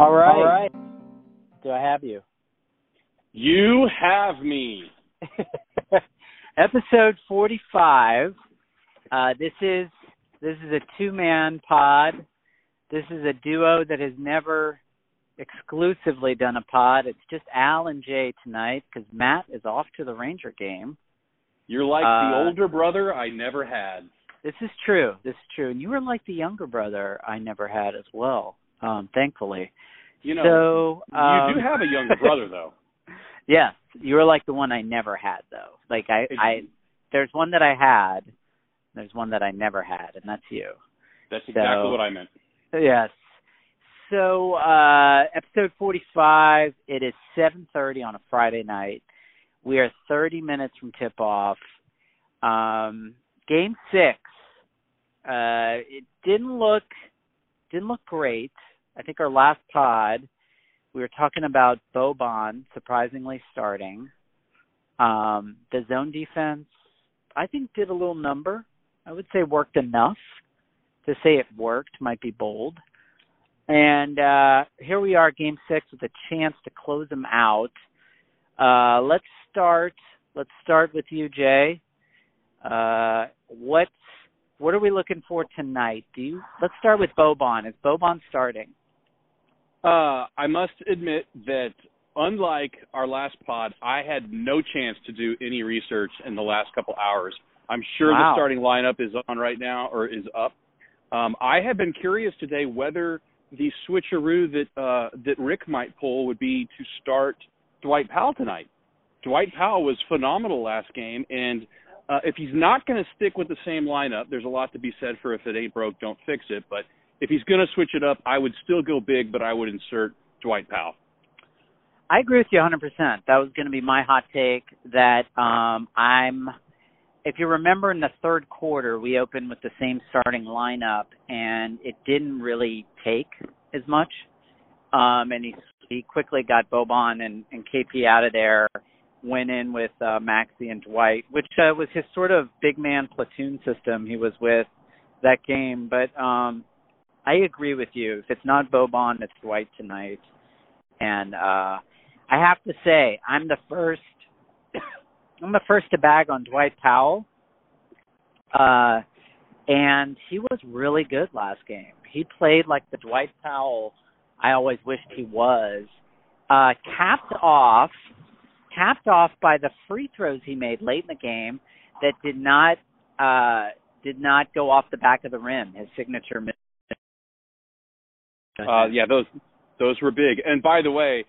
All right. All right. Do I have you? You have me. Episode 45. Uh, this is this is a two man pod. This is a duo that has never exclusively done a pod. It's just Al and Jay tonight because Matt is off to the Ranger game. You're like Uh, the older brother I never had. This is true. This is true. And you were like the younger brother I never had as well. Um, thankfully. You know, so um, you do have a younger brother though. Yes, you were like the one I never had though. Like I, I, there's one that I had. There's one that I never had, and that's you. That's exactly So- what I meant. Yes. So, uh, episode 45, it is 7.30 on a Friday night. We are 30 minutes from tip-off. Um, game six, uh, it didn't look, didn't look great. I think our last pod, we were talking about Boban surprisingly starting. Um, the zone defense, I think, did a little number. I would say worked enough to say it worked might be bold. And uh here we are, game six, with a chance to close them out. Uh let's start. Let's start with you, Jay. Uh, what's what are we looking for tonight? Do you? Let's start with Boban. Is Boban starting? Uh, I must admit that unlike our last pod, I had no chance to do any research in the last couple hours. I'm sure Wow. the starting lineup is on right now or is up. Um, I have been curious today whether the switcheroo that uh, that Rick might pull would be to start Dwight Powell tonight. Dwight Powell was phenomenal last game, and uh, if he's not going to stick with the same lineup, there's a lot to be said for if it ain't broke, don't fix it. But if he's going to switch it up, I would still go big, but I would insert Dwight Powell. I agree with you 100%. That was going to be my hot take. That um, I'm. If you remember in the third quarter, we opened with the same starting lineup, and it didn't really take as much. Um, and he he quickly got Boban and, and KP out of there. Went in with uh, Maxi and Dwight, which uh, was his sort of big man platoon system he was with that game. But um, I agree with you. If it's not Boban, it's Dwight tonight. And uh, I have to say, I'm the first. I'm the first to bag on Dwight Powell. Uh, and he was really good last game. He played like the Dwight Powell I always wished he was. Uh, capped off, capped off by the free throws he made late in the game that did not uh, did not go off the back of the rim. His signature. miss. Uh, yeah, those those were big. And by the way,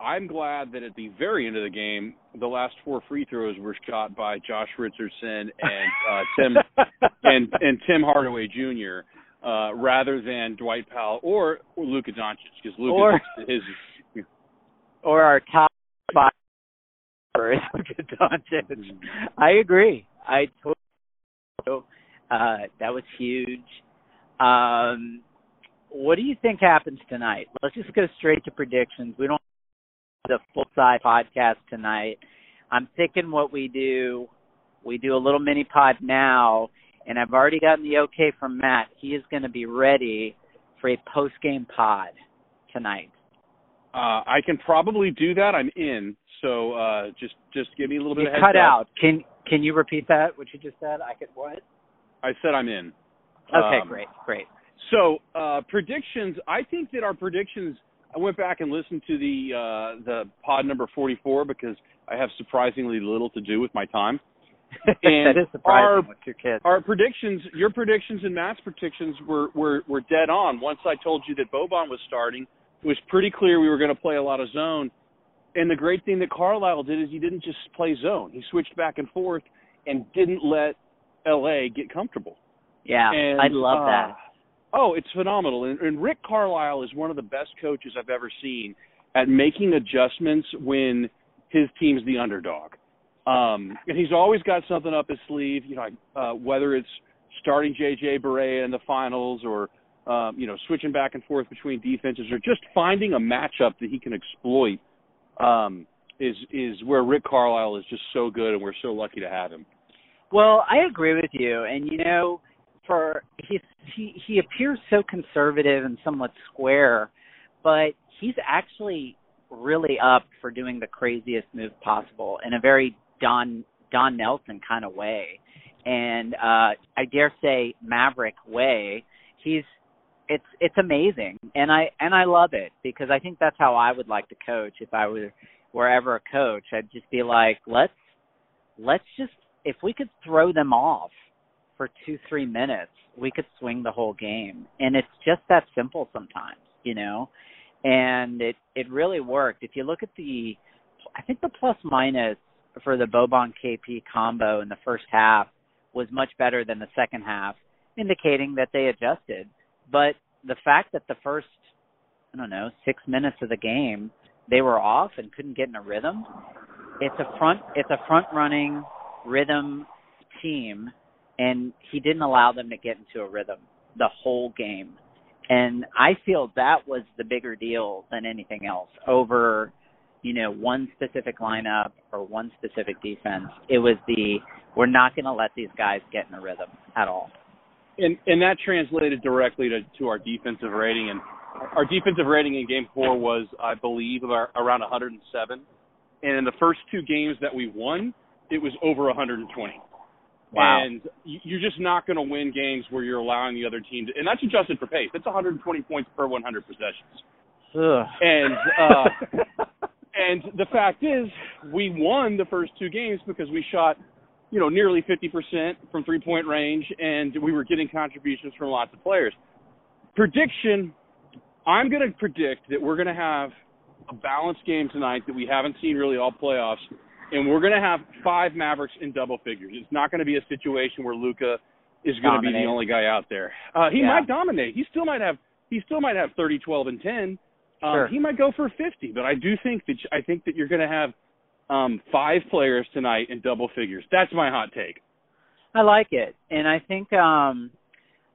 I'm glad that at the very end of the game, the last four free throws were shot by Josh Richardson and uh, Tim and and Tim Hardaway Jr. Uh, rather than Dwight Powell or, or Luka Doncic because Luka Or- is or our top five for Luka Doncic. I agree. I totally. Uh, that was huge. Um, what do you think happens tonight? Let's just go straight to predictions. We don't have the full side podcast tonight. I'm thinking what we do. We do a little mini pod now, and I've already gotten the okay from Matt. He is going to be ready for a post game pod tonight. uh, I can probably do that. I'm in. So uh, just just give me a little bit You of cut up. out. Can can you repeat that? What you just said? I could what? I said I'm in. Okay, Um, great, great. So uh, predictions. I think that our predictions. I went back and listened to the uh, the pod number 44 because I have surprisingly little to do with my time. that And is surprising our- with your kids. Our predictions, your predictions and Matt's predictions were were were dead on. Once I told you that Boban was starting, it was pretty clear we were going to play a lot of zone. And the great thing that Carlisle did is he didn't just play zone. He switched back and forth and didn't let LA get comfortable. yeah, And, I love uh, that. Oh, it's phenomenal. And, and Rick Carlisle is one of the best coaches I've ever seen at making adjustments when his team's the underdog. Um, and he's always got something up his sleeve, you know, uh, whether it's starting JJ Barea in the finals or, um, you know, switching back and forth between defenses or just finding a matchup that he can exploit um, is is where Rick Carlisle is just so good, and we're so lucky to have him. Well, I agree with you, and you know, for he he he appears so conservative and somewhat square, but he's actually really up for doing the craziest move possible in a very Don Don Nelson kind of way, and uh, I dare say Maverick way. He's it's it's amazing, and I and I love it because I think that's how I would like to coach if I were wherever a coach. I'd just be like, let's let's just if we could throw them off for two three minutes, we could swing the whole game, and it's just that simple sometimes, you know. And it it really worked. If you look at the, I think the plus minus for the Boban KP combo in the first half was much better than the second half, indicating that they adjusted. But the fact that the first, I don't know, six minutes of the game they were off and couldn't get in a rhythm. It's a front it's a front running rhythm team and he didn't allow them to get into a rhythm the whole game. And I feel that was the bigger deal than anything else over, you know, one specific lineup or one specific defense. It was the we're not going to let these guys get in a rhythm at all. And and that translated directly to to our defensive rating and our defensive rating in game 4 was I believe around 107. And in the first two games that we won, it was over 120. Wow. And you're just not going to win games where you're allowing the other team to, and that's adjusted for pace. That's 120 points per 100 possessions. Ugh. And uh, and the fact is, we won the first two games because we shot, you know, nearly 50% from three point range, and we were getting contributions from lots of players. Prediction: I'm going to predict that we're going to have a balanced game tonight that we haven't seen really all playoffs and we're going to have five Mavericks in double figures. It's not going to be a situation where Luka is going to be the only guy out there. Uh, he yeah. might dominate. He still might have. He still might have 30, 12, and 10. Um, sure. He might go for 50, but I do think that I think that you're going to have um, five players tonight in double figures. That's my hot take. I like it, and I think um,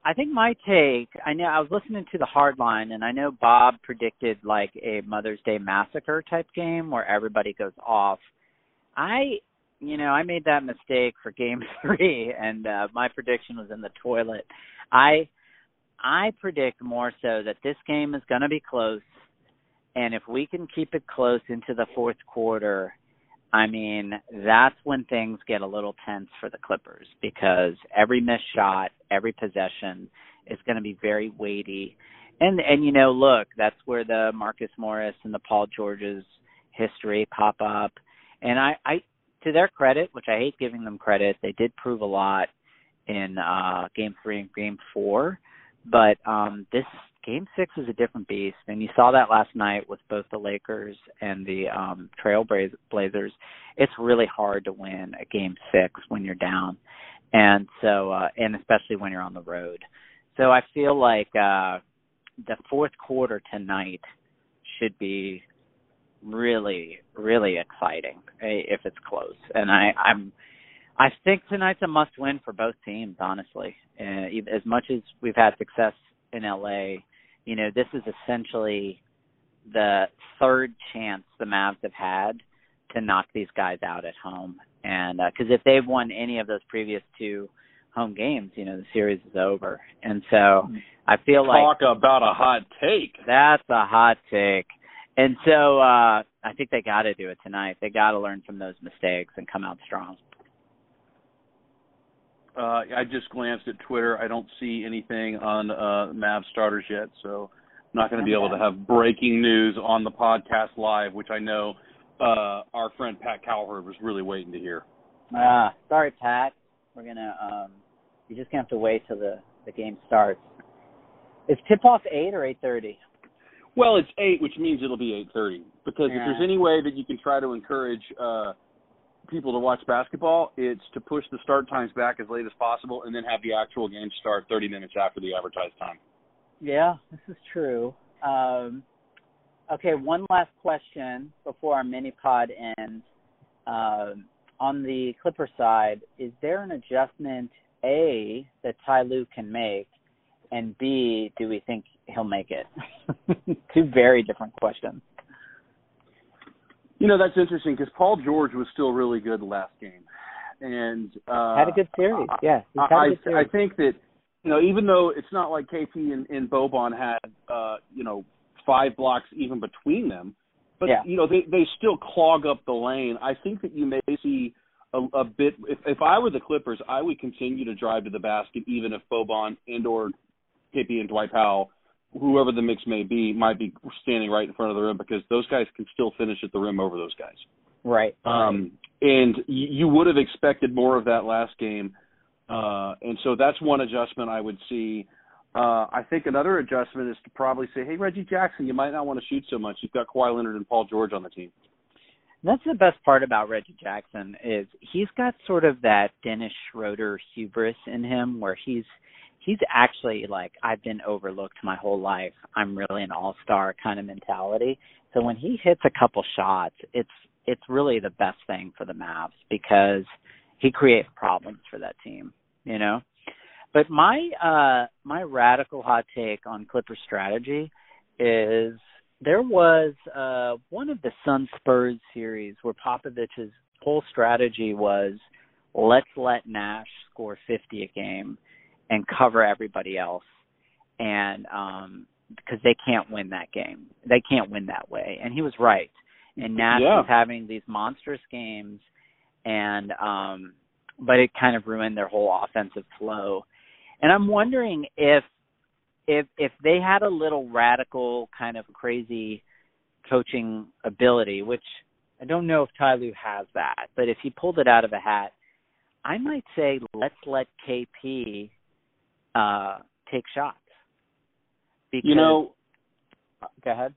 I think my take. I know I was listening to the Hardline, and I know Bob predicted like a Mother's Day massacre type game where everybody goes off I, you know, I made that mistake for game three, and uh, my prediction was in the toilet. I, I predict more so that this game is going to be close, and if we can keep it close into the fourth quarter, I mean, that's when things get a little tense for the Clippers because every missed shot, every possession is going to be very weighty. And and you know, look, that's where the Marcus Morris and the Paul Georges history pop up. And I, I, to their credit, which I hate giving them credit, they did prove a lot in uh game three and game four. But um this game six is a different beast and you saw that last night with both the Lakers and the um Trailblazers. It's really hard to win a game six when you're down. And so uh and especially when you're on the road. So I feel like uh the fourth quarter tonight should be really, really exciting eh, if it's close. And I, I'm, I think tonight's a must-win for both teams. Honestly, uh, as much as we've had success in LA, you know, this is essentially the third chance the Mavs have had to knock these guys out at home. And because uh, if they've won any of those previous two home games, you know, the series is over. And so I feel Talk like talk about a hot take. That's a hot take. And so uh I think they got to do it tonight. They got to learn from those mistakes and come out strong. Uh, I just glanced at Twitter. I don't see anything on uh, Mav starters yet, so I'm not going to be able to have breaking news on the podcast live, which I know uh, our friend Pat Cowherd was really waiting to hear. Ah, uh, sorry, Pat. We're gonna. um You just gonna have to wait till the the game starts. Is tip off eight or eight thirty? Well, it's eight, which means it'll be eight thirty. Because yeah. if there's any way that you can try to encourage uh, people to watch basketball, it's to push the start times back as late as possible, and then have the actual game start thirty minutes after the advertised time. Yeah, this is true. Um, okay, one last question before our mini pod ends. Um, on the Clipper side, is there an adjustment A that Ty Lue can make and B, do we think he'll make it? Two very different questions. You know that's interesting because Paul George was still really good last game, and uh, had a good series. Yeah, I, series. I think that you know even though it's not like KP and, and Boban had uh, you know five blocks even between them. But Yeah. you know they they still clog up the lane. I think that you may see a, a bit. If, if I were the Clippers, I would continue to drive to the basket, even if Boban and or KP and Dwight Powell, whoever the mix may be, might be standing right in front of the rim because those guys can still finish at the rim over those guys. Right. Um, and you, you would have expected more of that last game. Uh, and so that's one adjustment I would see. Uh, I think another adjustment is to probably say, hey, Reggie Jackson, you might not want to shoot so much. You've got Kawhi Leonard and Paul George on the team. That's the best part about Reggie Jackson is he's got sort of that Dennis Schroeder hubris in him where he's he's actually like I've been overlooked my whole life. I'm really an all-star kind of mentality. So when he hits a couple shots, it's it's really the best thing for the Mavs because he creates problems for that team, you know. But my uh my radical hot take on Clipper strategy is there was uh one of the Sun Spurs series where Popovich's whole strategy was let's let Nash score 50 a game and cover everybody else and um because they can't win that game. They can't win that way. And he was right. And Nash Yeah. was having these monstrous games and um but it kind of ruined their whole offensive flow. And I'm wondering if if if they had a little radical kind of crazy coaching ability, which I don't know if Ty Lue has that, but if he pulled it out of a hat, I might say let's let KP uh take shots. Because You know, go ahead.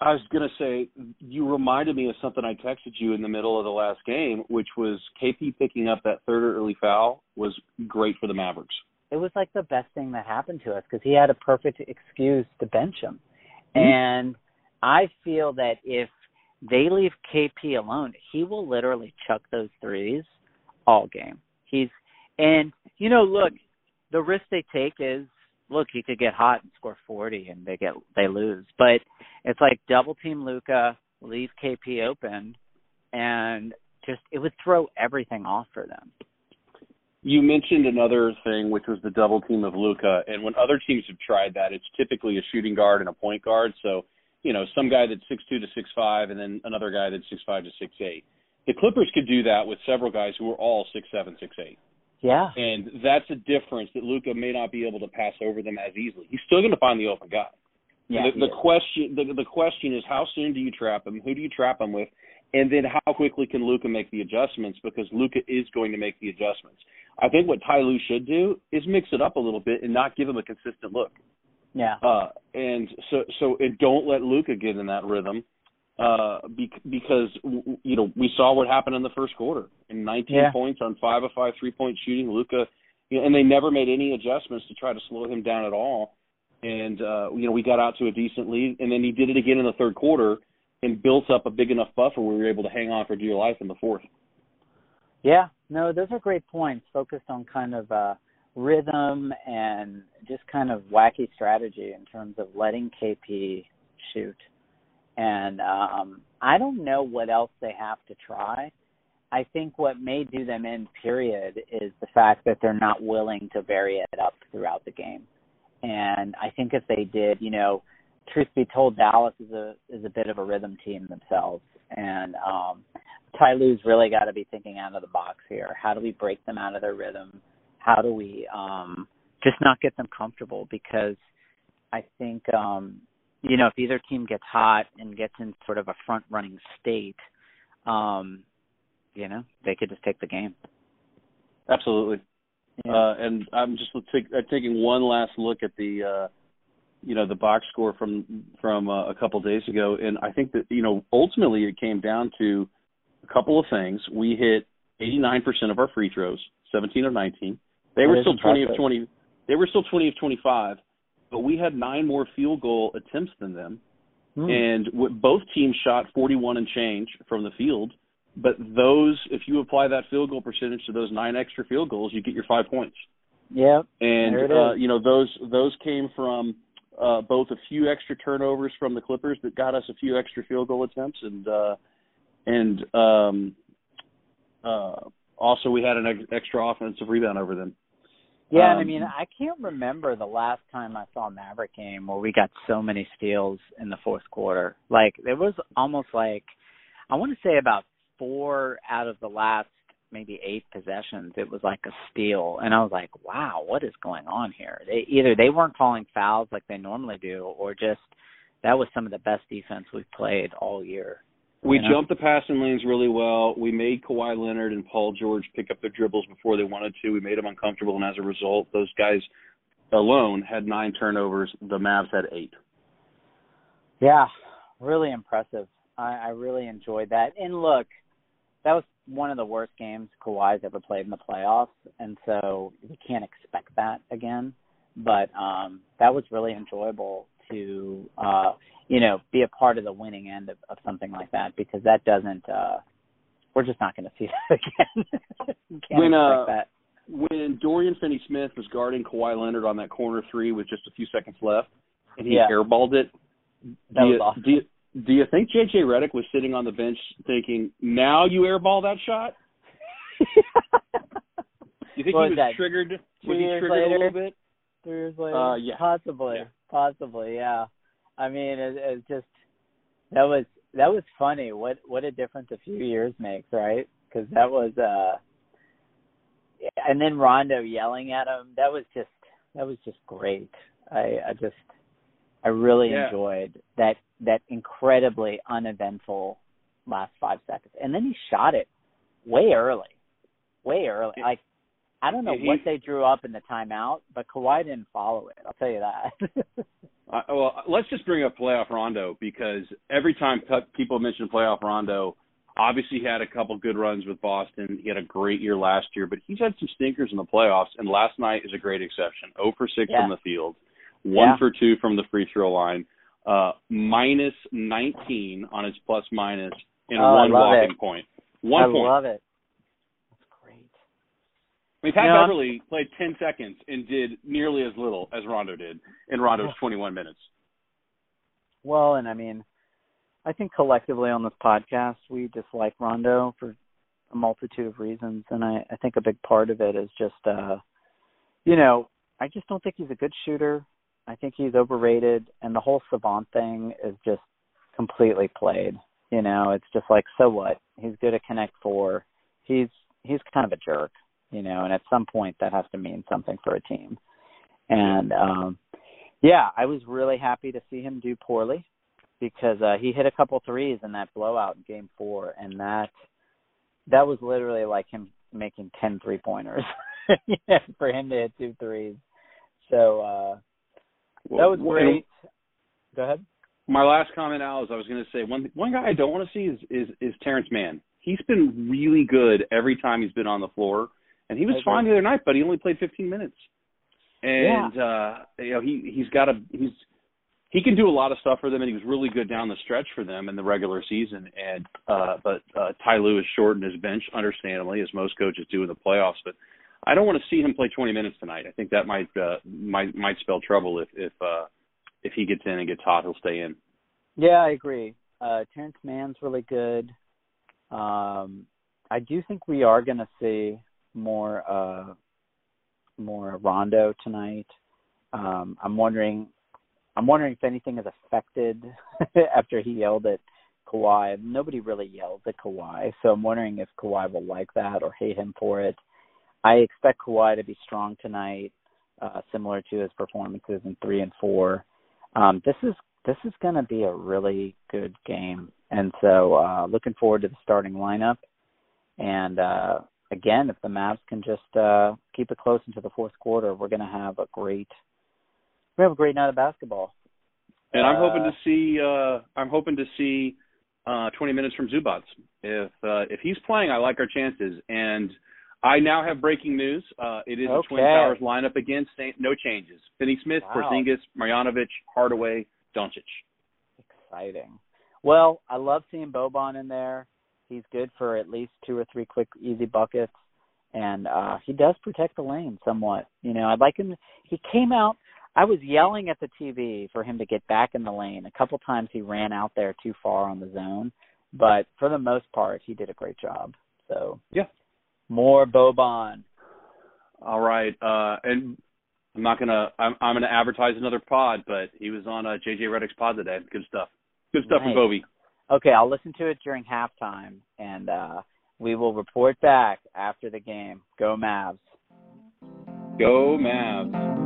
I was going to say, you reminded me of something I texted you in the middle of the last game, which was KP picking up that third early foul was great for the Mavericks. It was like the best thing that happened to us because he had a perfect excuse to bench him. Mhm. And I feel that if they leave KP alone, he will literally chuck those threes all game. He's and you know, look, the risk they take is look, he could get hot and score 40 and they get they lose. But it's like double team Luka, leave KP open and just it would throw everything off for them. You mentioned another thing, which was the double team of Luka. And when other teams have tried that, it's typically a shooting guard and a point guard. So, you know, some guy that's six two to six five, and then another guy that's six five to six eight. The Clippers could do that with several guys who are all six seven, six eight. Yeah. And that's a difference that Luka may not be able to pass over them as easily. He's still going to find the open guy. Yeah. the, the question the, the question is how soon do you trap him? Who do you trap him with? And then how quickly can Luka make the adjustments? Because Luka is going to make the adjustments. I think what Ty Lue should do is mix it up a little bit and not give him a consistent look. yeah. Uh, and so so and don't let Luka get in that rhythm. Uh, because you know we saw what happened in the first quarter. In 19 Yeah. points on five of five three point shooting, Luka, you know, and they never made any adjustments to try to slow him down at all. And uh, you know we got out to a decent lead, and then he did it again in the third quarter and built up a big enough buffer where we were able to hang on for dear life in the fourth. Yeah, no, those are great points. Focused on kind of uh, rhythm and just kind of wacky strategy in terms of letting KP shoot. And um, I don't know what else they have to try. I think what may do them in, period, is the fact that they're not willing to vary it up throughout the game. And I think if they did, you know, truth be told, Dallas is a is a bit of a rhythm team themselves, and um, Ty Lue's really got to be thinking out of the box here. How do we break them out of their rhythm? How do we um, just not get them comfortable? Because I think um, you know if either team gets hot and gets in sort of a front running state, um, you know they could just take the game. Absolutely. Yeah. Uh, and I'm just take, uh, taking one last look at the, uh, you know, the box score from from uh, a couple days ago, and I think that you know ultimately it came down to a couple of things. We hit 89% of our free throws, 17 of 19. They That were still 20 of 20. They were still 20 of 25, but we had nine more field goal attempts than them, Hmm. and w- both teams shot 41 and change from the field. But those, if you apply that field goal percentage to those nine extra field goals, you get your five points Yep. and There it uh, you know those those came from uh, both a few extra turnovers from the Clippers that got us a few extra field goal attempts, and uh, and um, uh, also we had an ex- extra offensive rebound over them. Yeah, um, I mean, I can't remember the last time I saw a Maverick game where we got so many steals in the fourth quarter. Like it was almost like I want to say about four out of the last maybe eight possessions, it was like a steal, and I was like, "Wow, what is going on here?" They either they weren't calling fouls like they normally do, or just that was some of the best defense we've played all year. We you know? jumped the passing lanes really well. We made Kawhi Leonard and Paul George pick up their dribbles before they wanted to. We made them uncomfortable, and as a result, those guys alone had nine turnovers. The Mavs had eight. Yeah, really impressive. I, I really enjoyed that. And look, that was one of the worst games Kawhi's ever played in the playoffs, and so we can't expect that again. But um that was really enjoyable to uh you know be a part of the winning end of, of something like that because that doesn't uh we're just not going to see that again. When, uh, that. When Dorian Finney-Smith was guarding Kawhi Leonard on that corner three with just a few seconds left, and he Yeah. airballed it, That do was you, awesome. do you do you think JJ Redick was sitting on the bench thinking, "Now you airball that shot"? You think What he was was that, triggered? two Was he years triggered later? a little bit? Three years later, Uh, yeah. possibly, Yeah. possibly, yeah. I mean, it, it's just that was that was funny. What what a difference a few years makes, right? Because that was, uh and then Rondo yelling at him. That was just that was just great. I I just I really Yeah. enjoyed that that incredibly uneventful last five seconds, and then he shot it way early, way early. Like I don't know He- what they drew up in the timeout, but Kawhi didn't follow it. I'll tell you that. Uh, well, let's just bring up playoff Rondo because every time people mention playoff Rondo, obviously he had a couple good runs with Boston. He had a great year last year, but he's had some stinkers in the playoffs, and last night is a great exception. 0 for 6 Yeah. from the field, 1 Yeah. for 2 from the free throw line, uh, minus 19 on his plus minus, and Oh, one it. point. One I point. love it. I mean, Pat No, Beverley played 10 seconds and did nearly as little as Rondo did in Rondo's 21 minutes. Well, and I mean, I think collectively on this podcast, we dislike Rondo for a multitude of reasons, and I, I think a big part of it is just, uh, you know, I just don't think he's a good shooter. I think he's overrated, and the whole savant thing is just completely played. You know, it's just like, so what? He's good at Connect Four. He's he's kind of a jerk, you know, and at some point that has to mean something for a team. And um yeah, I was really happy to see him do poorly because uh he hit a couple threes in that blowout in game 4 and that that was literally like him making 10 three-pointers for him to hit two threes. So uh that was great. Go ahead. my last comment, Al, is I was going to say one one guy I don't want to see is is is Terance Mann. He's been really good every time he's been on the floor, and he was fine the other night, but he only played 15 minutes. And uh you know he he's got a he's he can do a lot of stuff for them, and he was really good down the stretch for them in the regular season. And uh but uh Ty Lue has shortened his bench, understandably, as most coaches do in the playoffs. But I don't want to see him play 20 minutes tonight. I think that might uh might might spell trouble if if uh if he gets in and gets hot, he'll stay in. Yeah, I agree. Uh Terance Mann's really good. Um I do think we are going to see more uh more Rondo tonight. Um I'm wondering I'm wondering if anything is affected after he yelled at Kawhi. Nobody really yells at Kawhi, so I'm wondering if Kawhi will like that or hate him for it. I expect Kawhi to be strong tonight, uh, similar to his performances in three and four. Um, this is this is going to be a really good game, and so uh, looking forward to the starting lineup. And uh, again, if the Mavs can just uh, keep it close into the fourth quarter, we're going to have a great we have a great night of basketball. And I'm Uh, hoping to see uh I'm hoping to see uh 20 minutes from Zubac. If uh if he's playing, I like our chances. And I now have breaking news. Uh it is a Twin Okay. Towers lineup again. No changes. Finney Smith, Wow. Porzingis, Marjanovic, Hardaway, Doncic. Exciting. Well, I love seeing Boban in there. He's good for at least two or three quick, easy buckets, and uh he does protect the lane somewhat. You know, I'd like him. He came out. I was yelling at the TV for him to get back in the lane. A couple times he ran out there too far on the zone, but for the most part, he did a great job. So Yeah. more Boban. All right. Uh, and I'm not gonna. I'm, I'm gonna advertise another pod, but he was on uh, JJ Redick's pod today. Good stuff. Good stuff Nice. from Bovey. Okay, I'll listen to it during halftime, and uh, we will report back after the game. Go Mavs. Go Mavs.